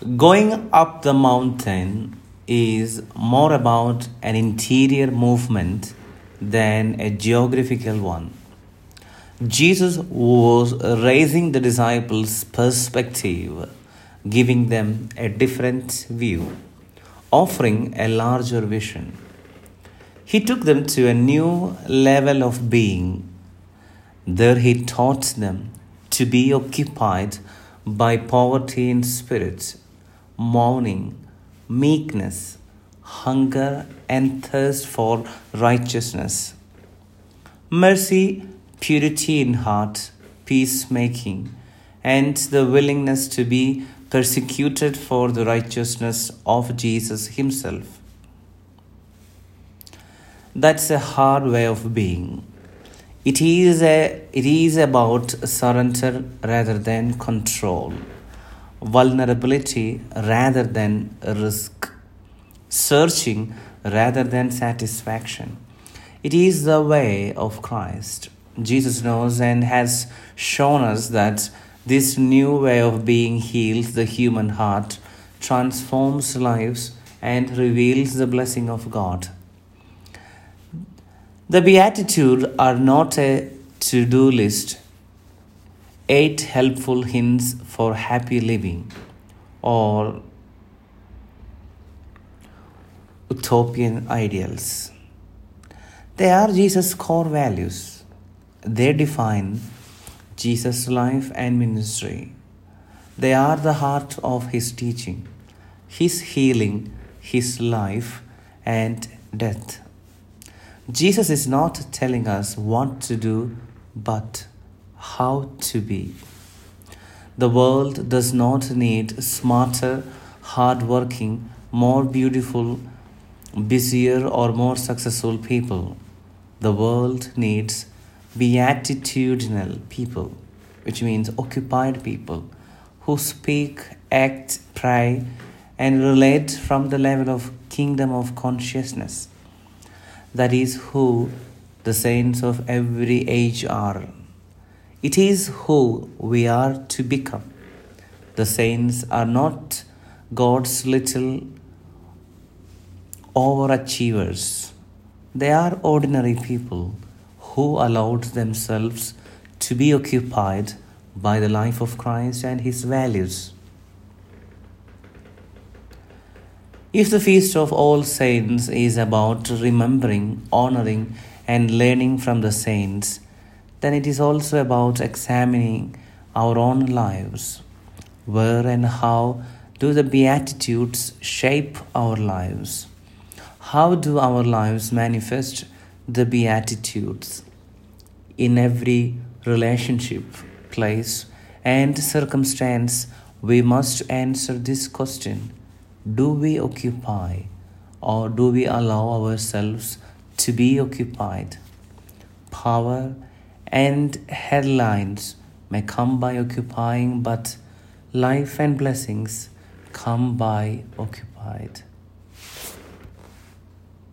Going up the mountain is more about an interior movement than a geographical one. Jesus was raising the disciples' perspective, giving them a different view, offering a larger vision. He took them to a new level of being. There he taught them to be occupied by poverty in spirit, mourning, meekness, hunger, and thirst for righteousness, mercy, purity in heart, peacemaking, and the willingness to be persecuted for the righteousness of Jesus Himself. That's a hard way of being. It is, a, it is about surrender rather than control, vulnerability rather than risk, searching rather than satisfaction. It is the way of Christ. Jesus knows and has shown us that this new way of being heals the human heart, transforms lives, and reveals the blessing of God. The Beatitudes are not a to do list, eight helpful hints for happy living, or utopian ideals. They are Jesus' core values. They define Jesus' life and ministry. They are the heart of his teaching, his healing, his life, and death. Jesus is not telling us what to do, but how to be. The world does not need smarter, hardworking, more beautiful, busier, or more successful people. The world needs beatitudinal people, which means occupied people who speak, act, pray, and relate from the level of kingdom of consciousness. That is who the saints of every age are. It is who we are to become. The saints are not God's little overachievers. They are ordinary people who allowed themselves to be occupied by the life of Christ and his values. If the Feast of All Saints is about remembering, honoring, and learning from the saints, then it is also about examining our own lives. Where and how do the Beatitudes shape our lives? How do our lives manifest the Beatitudes? In every relationship, place, and circumstance, we must answer this question do we occupy or do we allow ourselves to be occupied? Power and headlines may come by occupying, but life and blessings come by occupied.